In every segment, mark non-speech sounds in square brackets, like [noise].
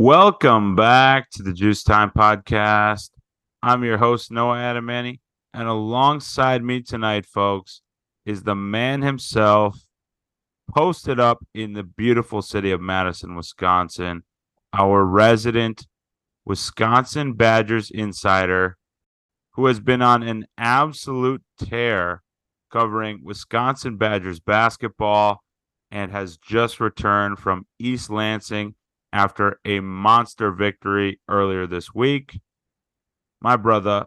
Welcome back to the Juice Time Podcast. I'm your host, Noah Adamany, and alongside me tonight, folks, is the man himself, posted up in the beautiful city of Madison, Wisconsin, our resident Wisconsin Badgers insider, who has been on an absolute tear covering Wisconsin Badgers basketball and has just returned from East Lansing after a monster victory earlier this week. My brother,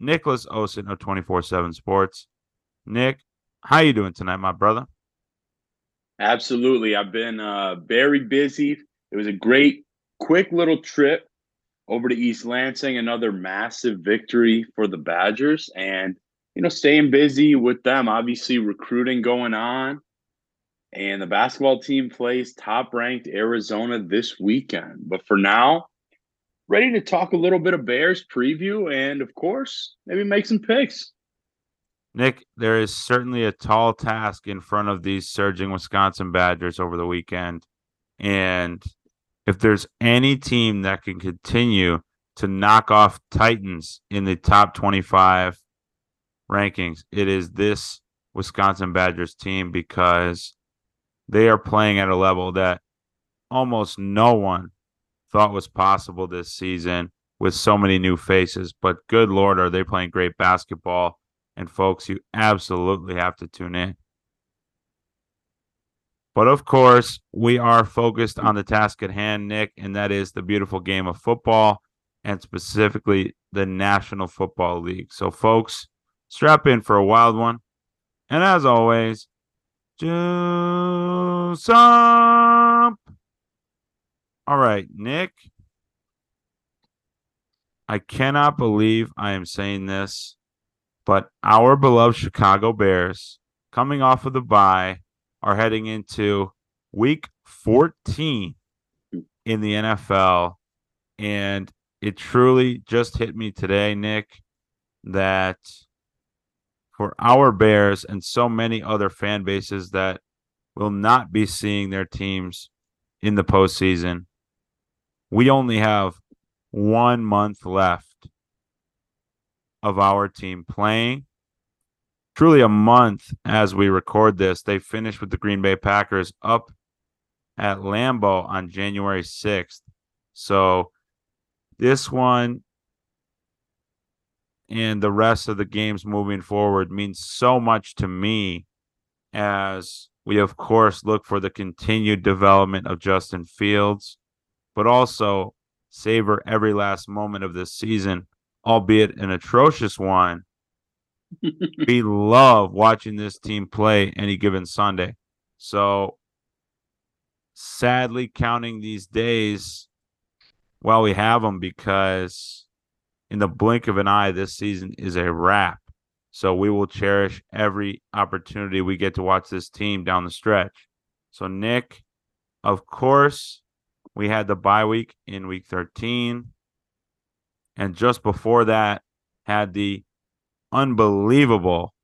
Nicholas Osen of 24-7 Sports. Nick, how you doing tonight, my brother? Absolutely. I've been uh, very busy. It was a great, quick little trip over to East Lansing, another massive victory for the Badgers. And, you know, staying busy with them, obviously recruiting going on and the basketball team plays top ranked Arizona this weekend. But for now, ready to talk a little bit of Bears preview and, of course, maybe make some picks. Nick, there is certainly a tall task in front of these surging Wisconsin Badgers over the weekend. And if there's any team that can continue to knock off Titans in the top 25 rankings, it is this Wisconsin Badgers team because they are playing at a level that almost no one thought was possible this season with so many new faces. But good Lord, are they playing great basketball? And folks, you absolutely have to tune in. But of course, we are focused on the task at hand, Nick, and that is the beautiful game of football and specifically the National Football League. So, folks, strap in for a wild one. And as always, do some. All right, Nick. I cannot believe I am saying this, but our beloved Chicago Bears, coming off of the bye, are heading into week 14 in the NFL. And it truly just hit me today, Nick, that for our Bears and so many other fan bases that will not be seeing their teams in the postseason. We only have one month left of our team playing. Truly a month as we record this. They finished with the Green Bay Packers up at Lambeau on January 6th. So this one and the rest of the games moving forward means so much to me as we of course look for the continued development of Justin Fields, but also savor every last moment of this season, albeit an atrocious one. [laughs] we love watching this team play any given Sunday. So sadly counting these days while we have them because in the blink of an eye, this season is a wrap. So we will cherish every opportunity we get to watch this team down the stretch. So, Nick, of course, we had the bye week in week 13. And just before that, had the unbelievable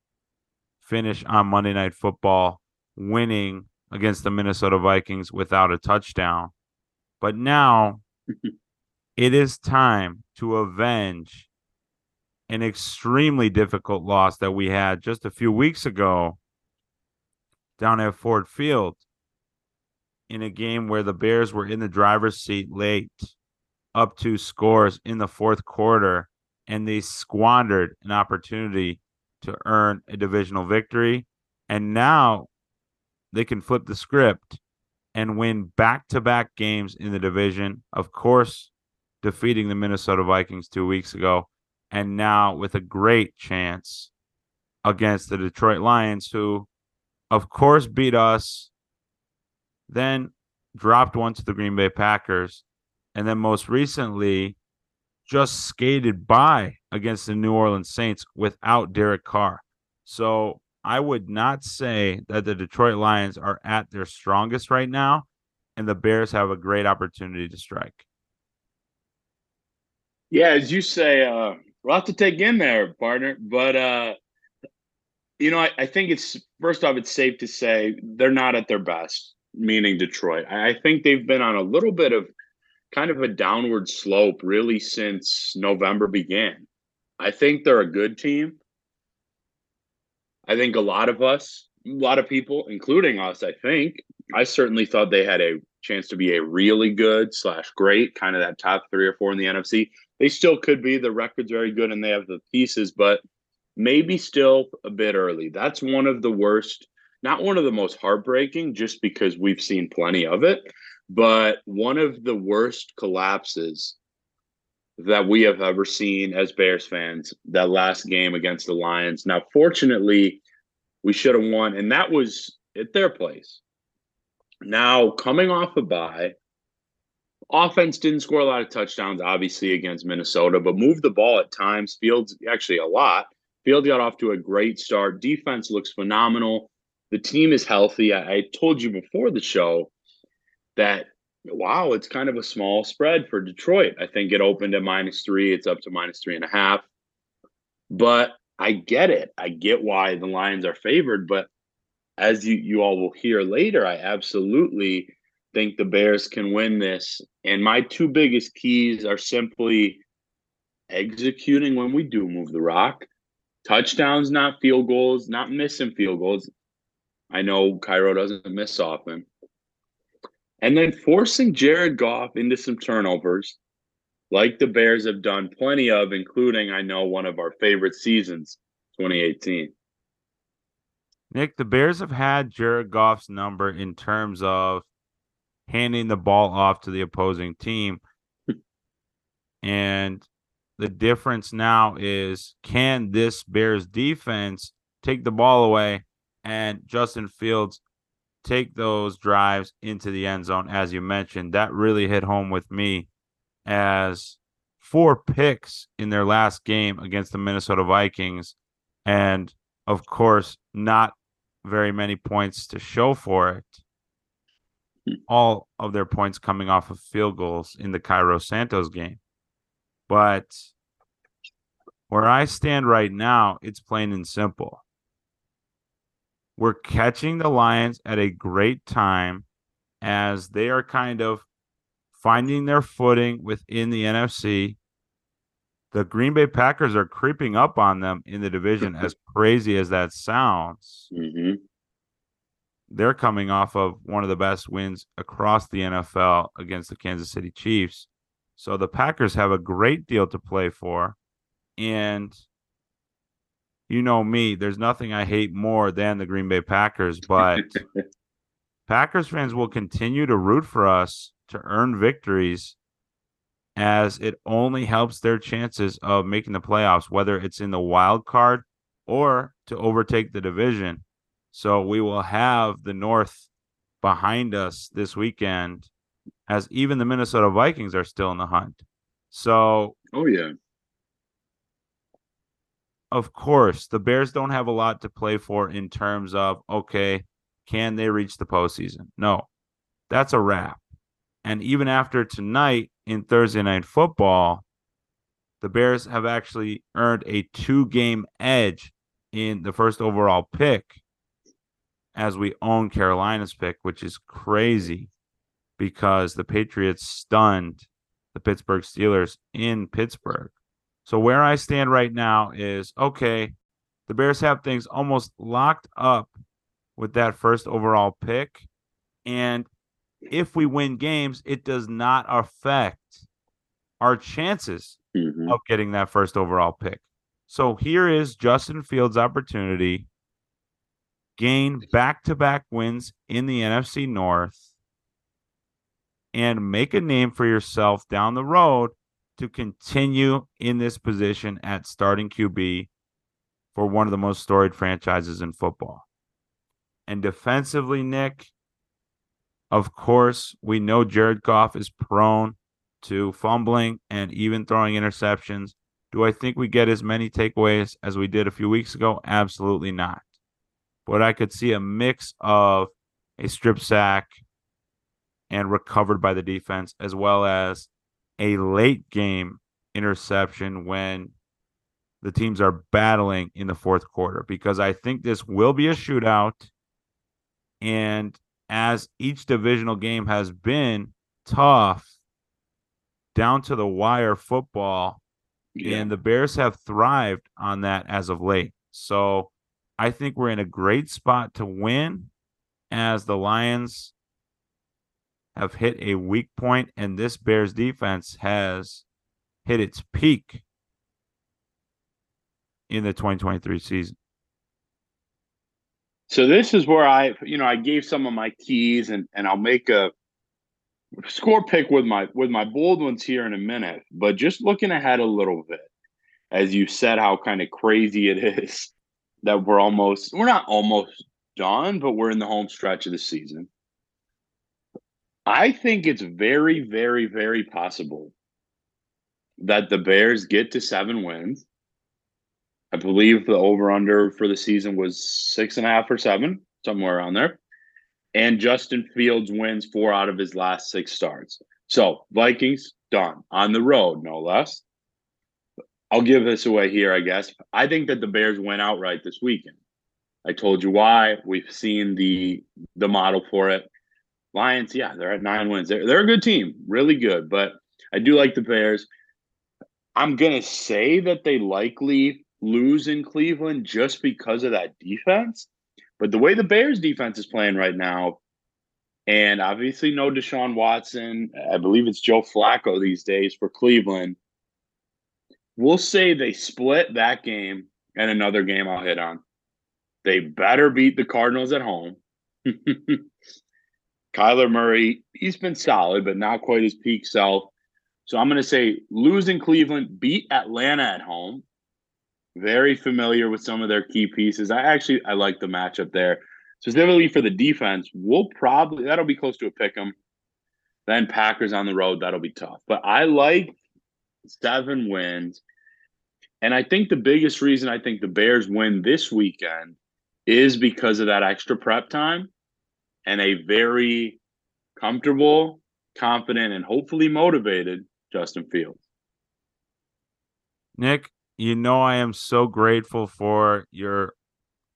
finish on Monday Night Football, winning against the Minnesota Vikings without a touchdown. But now [laughs] it is time to avenge an extremely difficult loss that we had just a few weeks ago down at Ford Field in a game where the Bears were in the driver's seat late, up two scores in the fourth quarter, and they squandered an opportunity to earn a divisional victory. And now they can flip the script and win back to back games in the division. Of course, defeating the Minnesota Vikings two weeks ago, and now with a great chance against the Detroit Lions, who, of course, beat us, then dropped one to the Green Bay Packers, and then most recently just skated by against the New Orleans Saints without Derek Carr. So I would not say that the Detroit Lions are at their strongest right now, and the Bears have a great opportunity to strike. Yeah, as you say, uh, a lot to take in there, partner. But uh, you know, I, I, think it's first off, it's safe to say they're not at their best. Meaning Detroit. I, I think they've been on a little bit of kind of a downward slope really since November began. I think they're a good team. I think a lot of us, a lot of people, including us, I think, I certainly thought they had a chance to be a really good slash great, kind of that top three or four in the NFC. They still could be. The record's very good and they have the pieces, but maybe still a bit early. That's one of the worst, not one of the most heartbreaking, just because we've seen plenty of it, but one of the worst collapses that we have ever seen as Bears fans. That last game against the Lions. Now, fortunately, we should have won, and that was at their place. Now, coming off a bye, offense didn't score a lot of touchdowns, obviously, against Minnesota, but moved the ball at times. Fields actually a lot. Field got off to a great start. Defense looks phenomenal. The team is healthy. I, I told you before the show that wow, it's kind of a small spread for Detroit. I think it opened at minus three. It's up to minus three and a half. But I get it. I get why the Lions are favored. But as you, you all will hear later, I absolutely think the Bears can win this. And my two biggest keys are simply executing when we do move the rock touchdowns, not field goals, not missing field goals. I know Cairo doesn't miss often. And then forcing Jared Goff into some turnovers, like the Bears have done plenty of, including, I know, one of our favorite seasons, 2018. Nick, the Bears have had Jared Goff's number in terms of handing the ball off to the opposing team. and the difference now is can this Bears defense take the ball away and Justin Fields take those drives into the end zone as you mentioned that really hit home with me as four picks in their last game against the Minnesota Vikings and of course not very many points to show for it. All of their points coming off of field goals in the Cairo Santos game but where I stand right now, it's plain and simple. We're catching the Lions at a great time as they are kind of finding their footing within the NFC. The Green Bay Packers are creeping up on them in the division, [laughs] as crazy as that sounds. Mm-hmm. They're coming off of one of the best wins across the NFL against the Kansas City Chiefs. So the Packers have a great deal to play for. And you know me, there's nothing I hate more than the Green Bay Packers, but [laughs] Packers fans will continue to root for us to earn victories as it only helps their chances of making the playoffs, whether it's in the wild card or to overtake the division. So we will have the North behind us this weekend as even the Minnesota Vikings are still in the hunt. So, oh yeah. Of course, the Bears don't have a lot to play for in terms of okay, can they reach the postseason? No. That's a wrap. And even after tonight in Thursday night football, the Bears have actually earned a two game edge in the first overall pick as we own Carolina's pick, which is crazy because the Patriots stunned the Pittsburgh Steelers in Pittsburgh. So where I stand right now is okay, the Bears have things almost locked up with that first overall pick. And if we win games, it does not affect our chances mm-hmm. of getting that first overall pick. So here is Justin Fields' opportunity gain back to back wins in the NFC North and make a name for yourself down the road to continue in this position at starting QB for one of the most storied franchises in football. And defensively, Nick, of course, we know Jared Goff is prone to fumbling and even throwing interceptions. Do I think we get as many takeaways as we did a few weeks ago? Absolutely not. But I could see a mix of a strip sack and recovered by the defense, as well as a late game interception when the teams are battling in the fourth quarter, because I think this will be a shootout. And as each divisional game has been tough, down to the wire football, Yeah. and the Bears have thrived on that as of late. So I think we're in a great spot to win as the Lions have hit a weak point, and this Bears defense has hit its peak in the 2023 season. So this is where I, you know, I gave some of my keys, and and I'll make a score pick with my with my bold ones here in a minute. But just looking ahead a little bit, as you said, how kind of crazy it is that we're almost we're not almost done, but we're in the home stretch of the season. I think it's very, very, very possible that the Bears get to seven wins. I believe the over under for the season was six and a half or seven, somewhere around there. And Justin Fields wins four out of his last six starts. So Vikings done on the road, no less. I'll give this away here, I guess. I think that the Bears went outright this weekend. I told you why. We've seen the the model for it. Lions, yeah, they're at nine wins. They're, they're a good team, really good. But I do like the Bears. I'm gonna say that they likely lose in Cleveland just because of that defense. But the way the Bears defense is playing right now, and obviously no Deshaun Watson, I believe it's Joe Flacco these days for Cleveland. We'll say they split that game and another game I'll hit on. They better beat the Cardinals at home. [laughs] Kyler Murray, he's been solid, but not quite his peak self. So I'm going to say losing Cleveland, beat Atlanta at home. Very familiar with some of their key pieces. I actually I like the matchup there. Specifically for the defense, we'll probably that'll be close to a pick 'em. Then Packers on the road, that'll be tough. But I like seven wins. And I think the biggest reason I think the Bears win this weekend is because of that extra prep time and a very comfortable, confident, and hopefully motivated Justin Fields. Nick, you know I am so grateful for your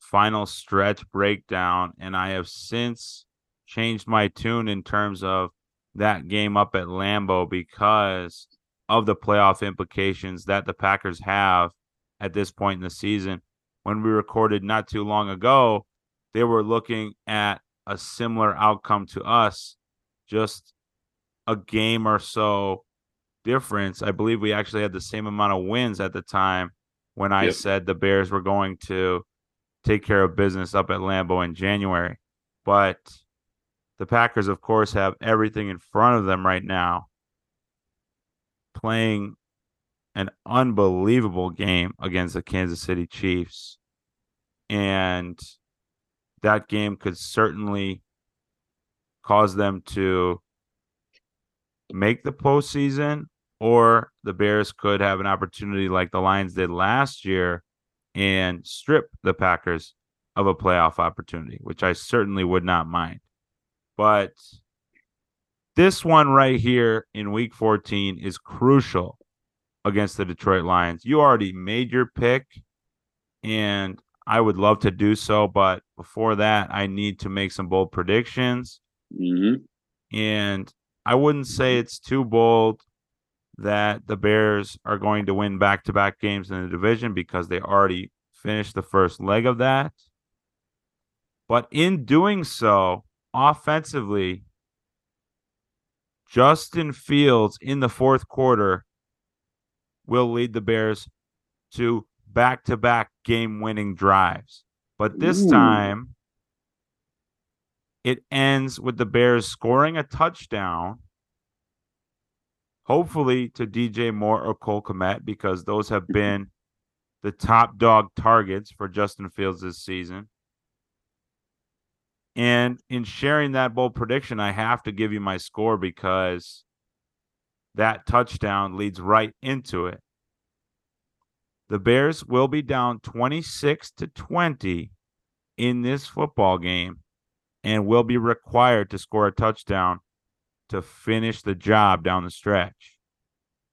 final stretch breakdown, and I have since changed my tune in terms of that game up at Lambeau because of the playoff implications that the Packers have at this point in the season. When we recorded not too long ago, they were looking at a similar outcome to us, just a game or so difference. I believe we actually had the same amount of wins at the time when I Yep. said the Bears were going to take care of business up at Lambeau in January. But the Packers, of course, have everything in front of them right now, playing an unbelievable game against the Kansas City Chiefs. And that game could certainly cause them to make the postseason, or the Bears could have an opportunity like the Lions did last year and strip the Packers of a playoff opportunity, which I certainly would not mind. But this one right here in week 14 is crucial against the Detroit Lions. You already made your pick, and I would love to do so. But before that, I need to make some bold predictions. hmm And I wouldn't say it's too bold that the Bears are going to win back to back games in the division because they already finished the first leg of that. But in doing so, offensively, Justin Fields in the fourth quarter will lead the Bears to back to back game winning drives. But this Ooh. time, it ends with the Bears scoring a touchdown, hopefully to DJ Moore or Cole Kmet, because those have [laughs] been the top dog targets for Justin Fields this season. And in sharing that bold prediction, I have to give you my score because that touchdown leads right into it. The Bears will be down 26 to 20 in this football game and will be required to score a touchdown to finish the job down the stretch.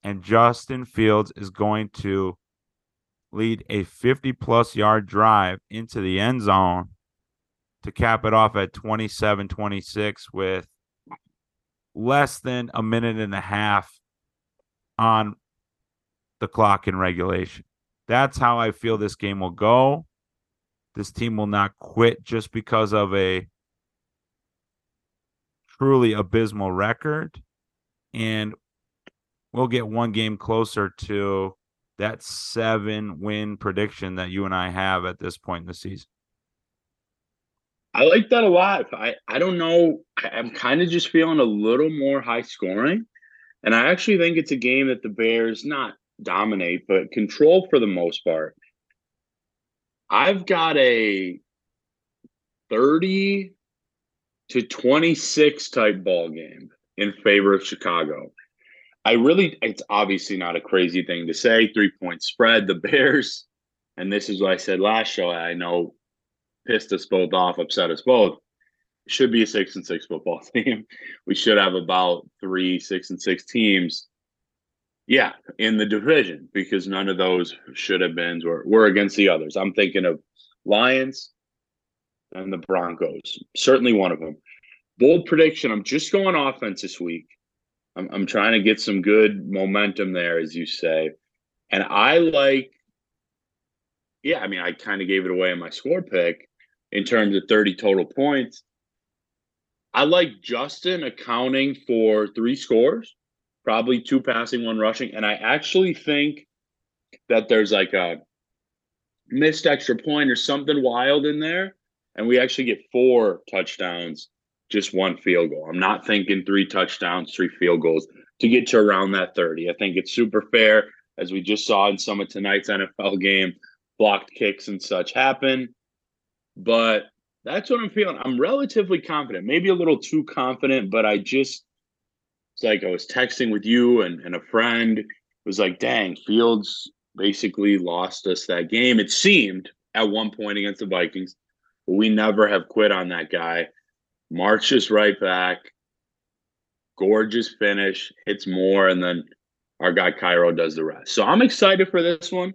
And Justin Fields is going to lead a 50 plus yard drive into the end zone to cap it off at 27 26 with less than a minute and a half on the clock in regulation. That's how I feel this game will go. This team will not quit just because of a truly abysmal record. And we'll get one game closer to that seven win prediction that you and I have at this point in the season. I like that a lot. I, I don't know. I'm kind of just feeling a little more high scoring. And I actually think it's a game that the Bears not dominate, but control for the most part. I've got a 30 to 26 type ball game in favor of Chicago. I really, it's obviously not a crazy thing to say. Three point spread. The [laughs] Bears, and this is what I said last show. I know pissed us both off, upset us both. Should be a six and six football [laughs] team. We should have about three six and six teams. Yeah, in the division because none of those should have been were, were against the others. I'm thinking of Lions and the Broncos. Certainly one of them. Bold prediction. I'm just going offense this week. I'm, I'm trying to get some good momentum there, as you say. And I like, yeah, I mean, I kind of gave it away in my score pick in terms of 30 total points. I like Justin accounting for three scores, probably two passing, one rushing. And I actually think that there's like a missed extra point or something wild in there. And we actually get four touchdowns, just one field goal. I'm not thinking three touchdowns, three field goals to get to around that 30. I think it's super fair, as we just saw in some of tonight's NFL game. Blocked kicks and such happen. But that's what I'm feeling. I'm relatively confident, maybe a little too confident, but I just, it's like I was texting with you and, and a friend was like, dang, Fields basically lost us that game. It seemed at one point against the Vikings, but we never have quit on that guy. Marches right back, gorgeous finish, hits Moore, and then our guy Cairo does the rest. So I'm excited for this one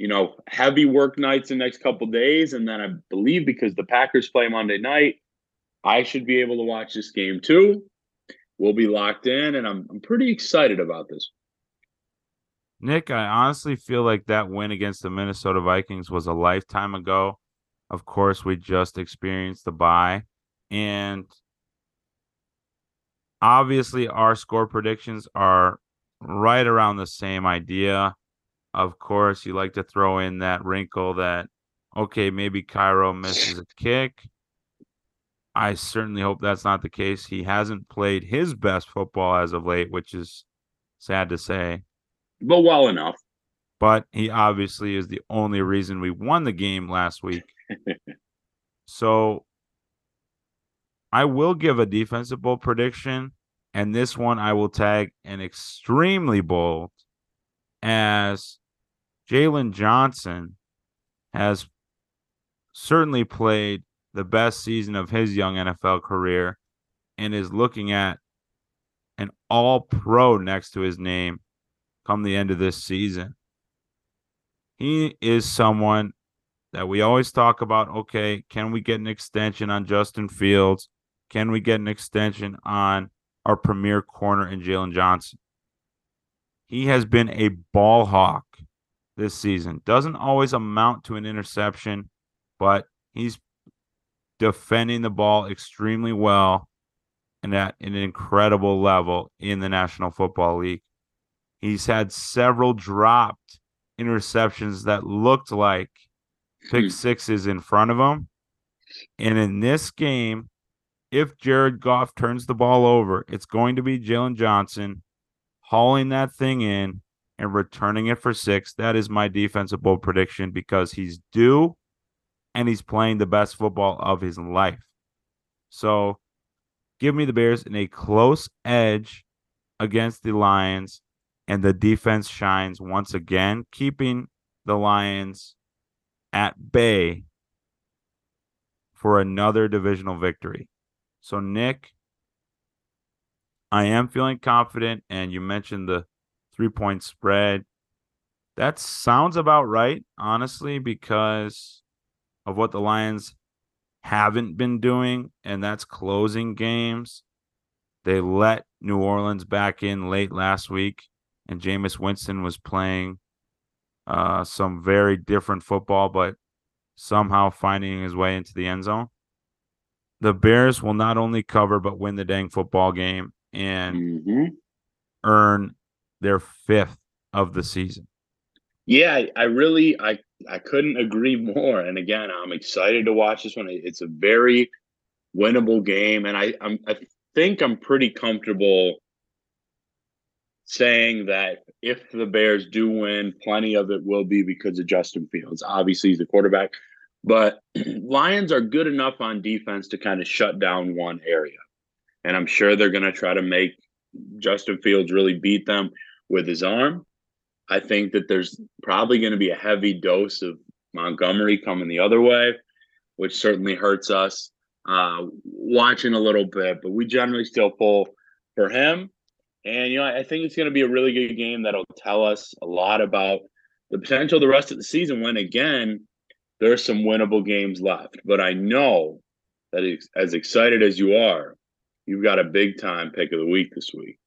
you know, heavy work nights the next couple days. And then I believe because the Packers play Monday night, I should be able to watch this game too. We'll be locked in, and I'm, I'm pretty excited about this. Nick, I honestly feel like that win against the Minnesota Vikings was a lifetime ago. Of course, we just experienced the bye. And obviously, our score predictions are right around the same idea. Of course, you like to throw in that wrinkle that, okay, maybe Cairo misses a kick. I certainly hope that's not the case. He hasn't played his best football as of late, which is sad to say. But well enough. But he obviously is the only reason we won the game last week. [laughs] so I will give a defensive bold prediction. And this one I will tag an extremely bold as Jaylon Johnson has certainly played the best season of his young NFL career and is looking at an all pro next to his name come the end of this season. He is someone that we always talk about. Okay, can we get an extension on Justin Fields? Can we get an extension on our premier corner in Jaylon Johnson? He has been a ball hawk this season. Doesn't always amount to an interception, but he's defending the ball extremely well and at an incredible level in the National Football League. He's had several dropped interceptions that looked like pick hmm. sixes in front of him. And in this game, if Jared Goff turns the ball over, it's going to be Jaylon Johnson hauling that thing in and returning it for six. That is my defensive bold prediction because he's due and he's playing the best football of his life. So give me the Bears in a close edge against the Lions, and the defense shines once again, keeping the Lions at bay for another divisional victory. So, Nick, I am feeling confident, and you mentioned the three point spread. That sounds about right, honestly, because of what the Lions haven't been doing, and that's closing games. They let New Orleans back in late last week, and Jameis Winston was playing uh, some very different football, but somehow finding his way into the end zone. The Bears will not only cover but win the dang football game and Mm-hmm. earn their fifth of the season. Yeah, I, I really I I couldn't agree more. And again, I'm excited to watch this one. It's a very winnable game, and I I'm, I think I'm pretty comfortable saying that if the Bears do win, plenty of it will be because of Justin Fields. Obviously, he's the quarterback, but [clears throat] Lions are good enough on defense to kind of shut down one area, and I'm sure they're going to try to make Justin Fields really beat them with his arm. I think that there's probably going to be a heavy dose of Montgomery coming the other way, which certainly hurts us. Uh, watching a little bit, but we generally still pull for him. And you know, I think it's going to be a really good game that'll tell us a lot about the potential the rest of the season. When again, there's some winnable games left. But I know that as excited as you are, you've got a big time pick of the week this week.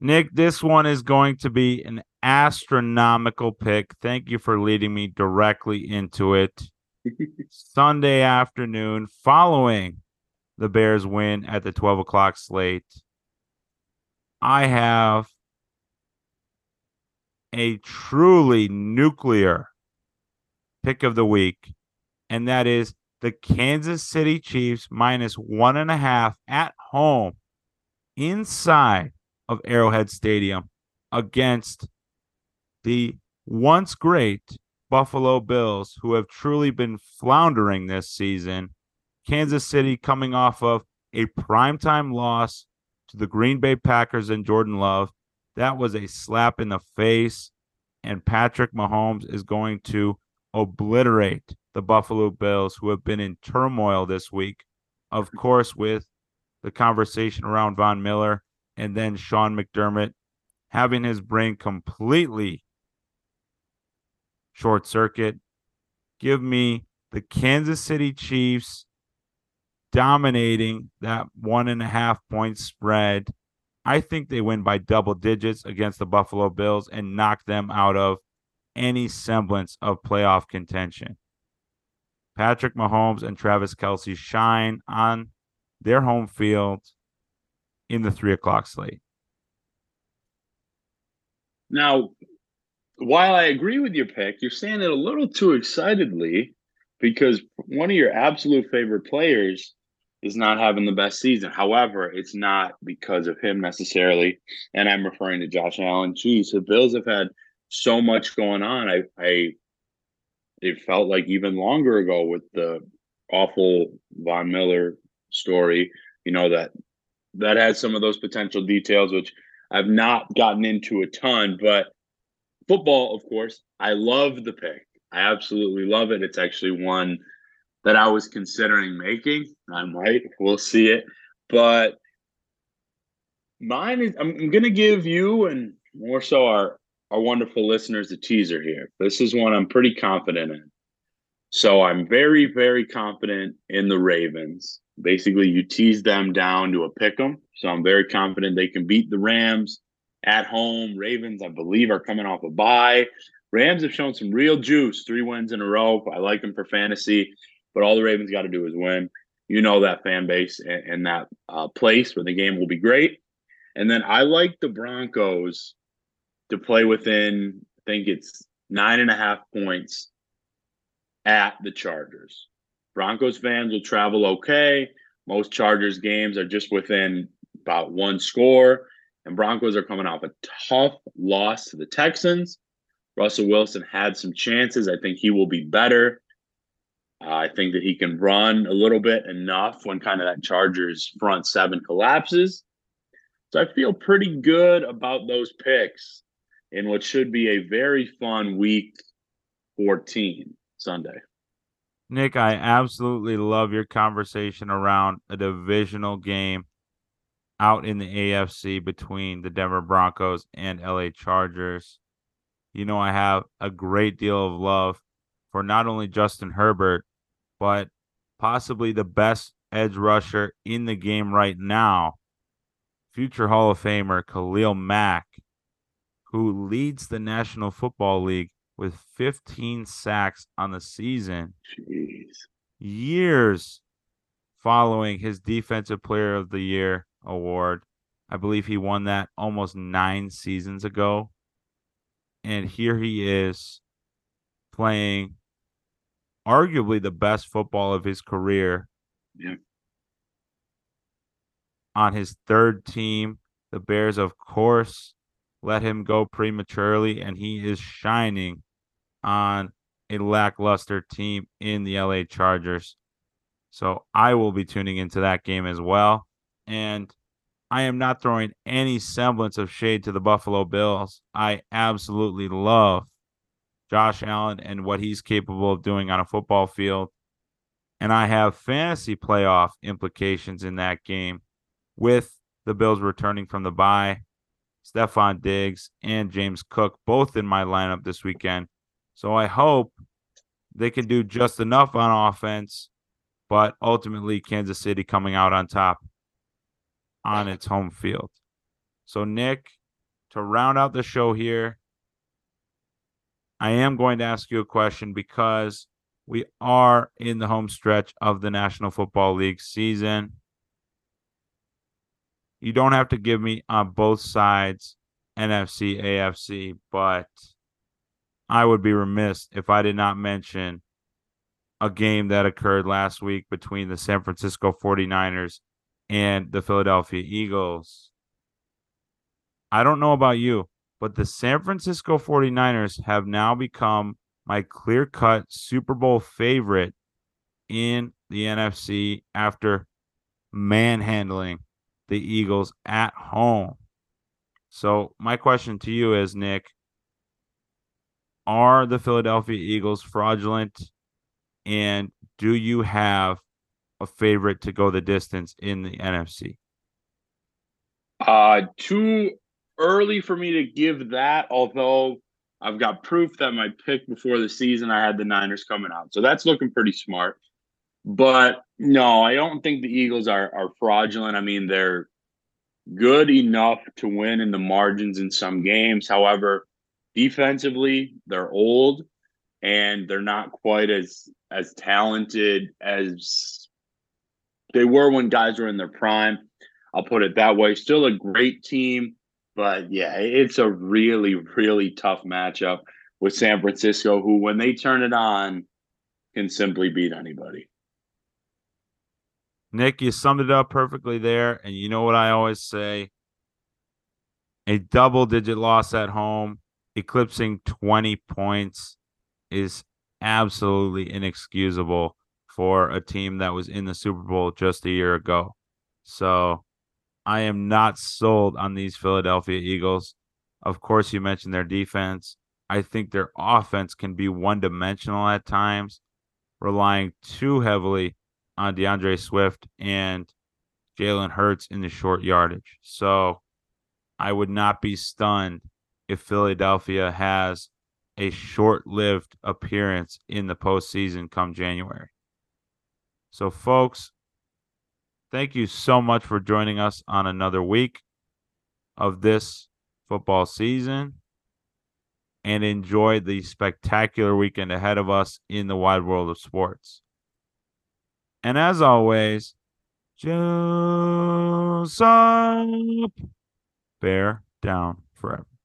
Nick, this one is going to be an astronomical pick. Thank you for leading me directly into it. [laughs] Sunday afternoon, following the Bears win at the 12 o'clock slate, I have a truly nuclear pick of the week, and that is the Kansas City Chiefs minus one and a half at home inside of Arrowhead Stadium against the once great Buffalo Bills, who have truly been floundering this season. Kansas City coming off of a primetime loss to the Green Bay Packers and Jordan Love. That was a slap in the face, and Patrick Mahomes is going to obliterate the Buffalo Bills, who have been in turmoil this week. Of mm-hmm. course, with the conversation around Von Miller and then Sean McDermott having his brain completely short circuit. Give me the Kansas City Chiefs dominating that one and a half point spread. I think they win by double digits against the Buffalo Bills and knock them out of any semblance of playoff contention. Patrick Mahomes and Travis Kelce shine on their home field in the three o'clock slate. Now, while I agree with your pick, you're saying it a little too excitedly because one of your absolute favorite players is not having the best season. However, it's not because of him necessarily. And I'm referring to Josh Allen. Geez, the Bills have had so much going on. I, I it felt like even longer ago with the awful Von Miller story, you know, that that has some of those potential details, which I've not gotten into a ton, but football, of course, I love the pick. I absolutely love it. It's actually one that I was considering making. I might. We'll see it. But mine is I'm, I'm gonna give you and more so our our wonderful listeners a teaser here. This is one I'm pretty confident in. So I'm very, very confident in the Ravens. Basically, you tease them down to a pick 'em. So I'm very confident they can beat the Rams at home. Ravens, I believe, are coming off a bye. Rams have shown some real juice, three wins in a row. I like them for fantasy, but all the Ravens got to do is win. You know that fan base and, and that uh, place where the game will be great. And then I like the Broncos to play within, I think it's nine and a half points at the Chargers. Broncos fans will travel okay. Most Chargers games are just within about one score. And Broncos are coming off a tough loss to the Texans. Russell Wilson had some chances. I think he will be better. Uh, I think that he can run a little bit enough when kind of that Chargers front seven collapses. So I feel pretty good about those picks in what should be a very fun week 14 Sunday. Nick, I absolutely love your conversation around a divisional game out in the AFC between the Denver Broncos and LA Chargers. You know, I have a great deal of love for not only Justin Herbert, but possibly the best edge rusher in the game right now, future Hall of Famer Khalil Mack. Who leads the National Football League with 15 sacks on the season. Jeez. Years following his Defensive Player of the Year award. I believe he won that almost nine seasons ago. And here he is playing arguably the best football of his career. Yeah. On his third team, the Bears, of course, let him go prematurely, and he is shining on a lackluster team in the LA Chargers. So I will be tuning into that game as well. And I am not throwing any semblance of shade to the Buffalo Bills. I absolutely love Josh Allen and what he's capable of doing on a football field. And I have fantasy playoff implications in that game with the Bills returning from the bye. Stefon Diggs and James Cook both in my lineup this weekend. So I hope they can do just enough on offense, but ultimately Kansas City coming out on top on its home field. So, Nick, to round out the show here, I am going to ask you a question because we are in the home stretch of the National Football League season. You don't have to give me on both sides, NFC, AFC, but I would be remiss if I did not mention a game that occurred last week between the San Francisco 49ers and the Philadelphia Eagles. I don't know about you, but the San Francisco 49ers have now become my clear cut Super Bowl favorite in the NFC after manhandling the Eagles at home. So, my question to you is Nick, are the Philadelphia Eagles fraudulent? And do you have a favorite to go the distance in the NFC? Uh, too early for me to give that, although I've got proof that my pick before the season, I had the Niners coming out. So that's looking pretty smart. But no, I don't think the Eagles are, are fraudulent. I mean, they're good enough to win in the margins in some games. However, defensively, they're old and they're not quite as as talented as they were when guys were in their prime. I'll put it that way. Still a great team, but yeah, it's a really, really tough matchup with San Francisco, who, when they turn it on, can simply beat anybody. Nick, you summed it up perfectly there. And you know what I always say? A double digit loss at home, eclipsing 20 points, is absolutely inexcusable for a team that was in the Super Bowl just a year ago. So I am not sold on these Philadelphia Eagles. Of course, you mentioned their defense. I think their offense can be one dimensional at times, relying too heavily on D'Andre Swift and Jalen Hurts in the short yardage. So I would not be stunned if Philadelphia has a short lived appearance in the postseason come January. So, folks, thank you so much for joining us on another week of this football season and enjoy the spectacular weekend ahead of us in the wide world of sports. And as always, Joseph, bear down forever.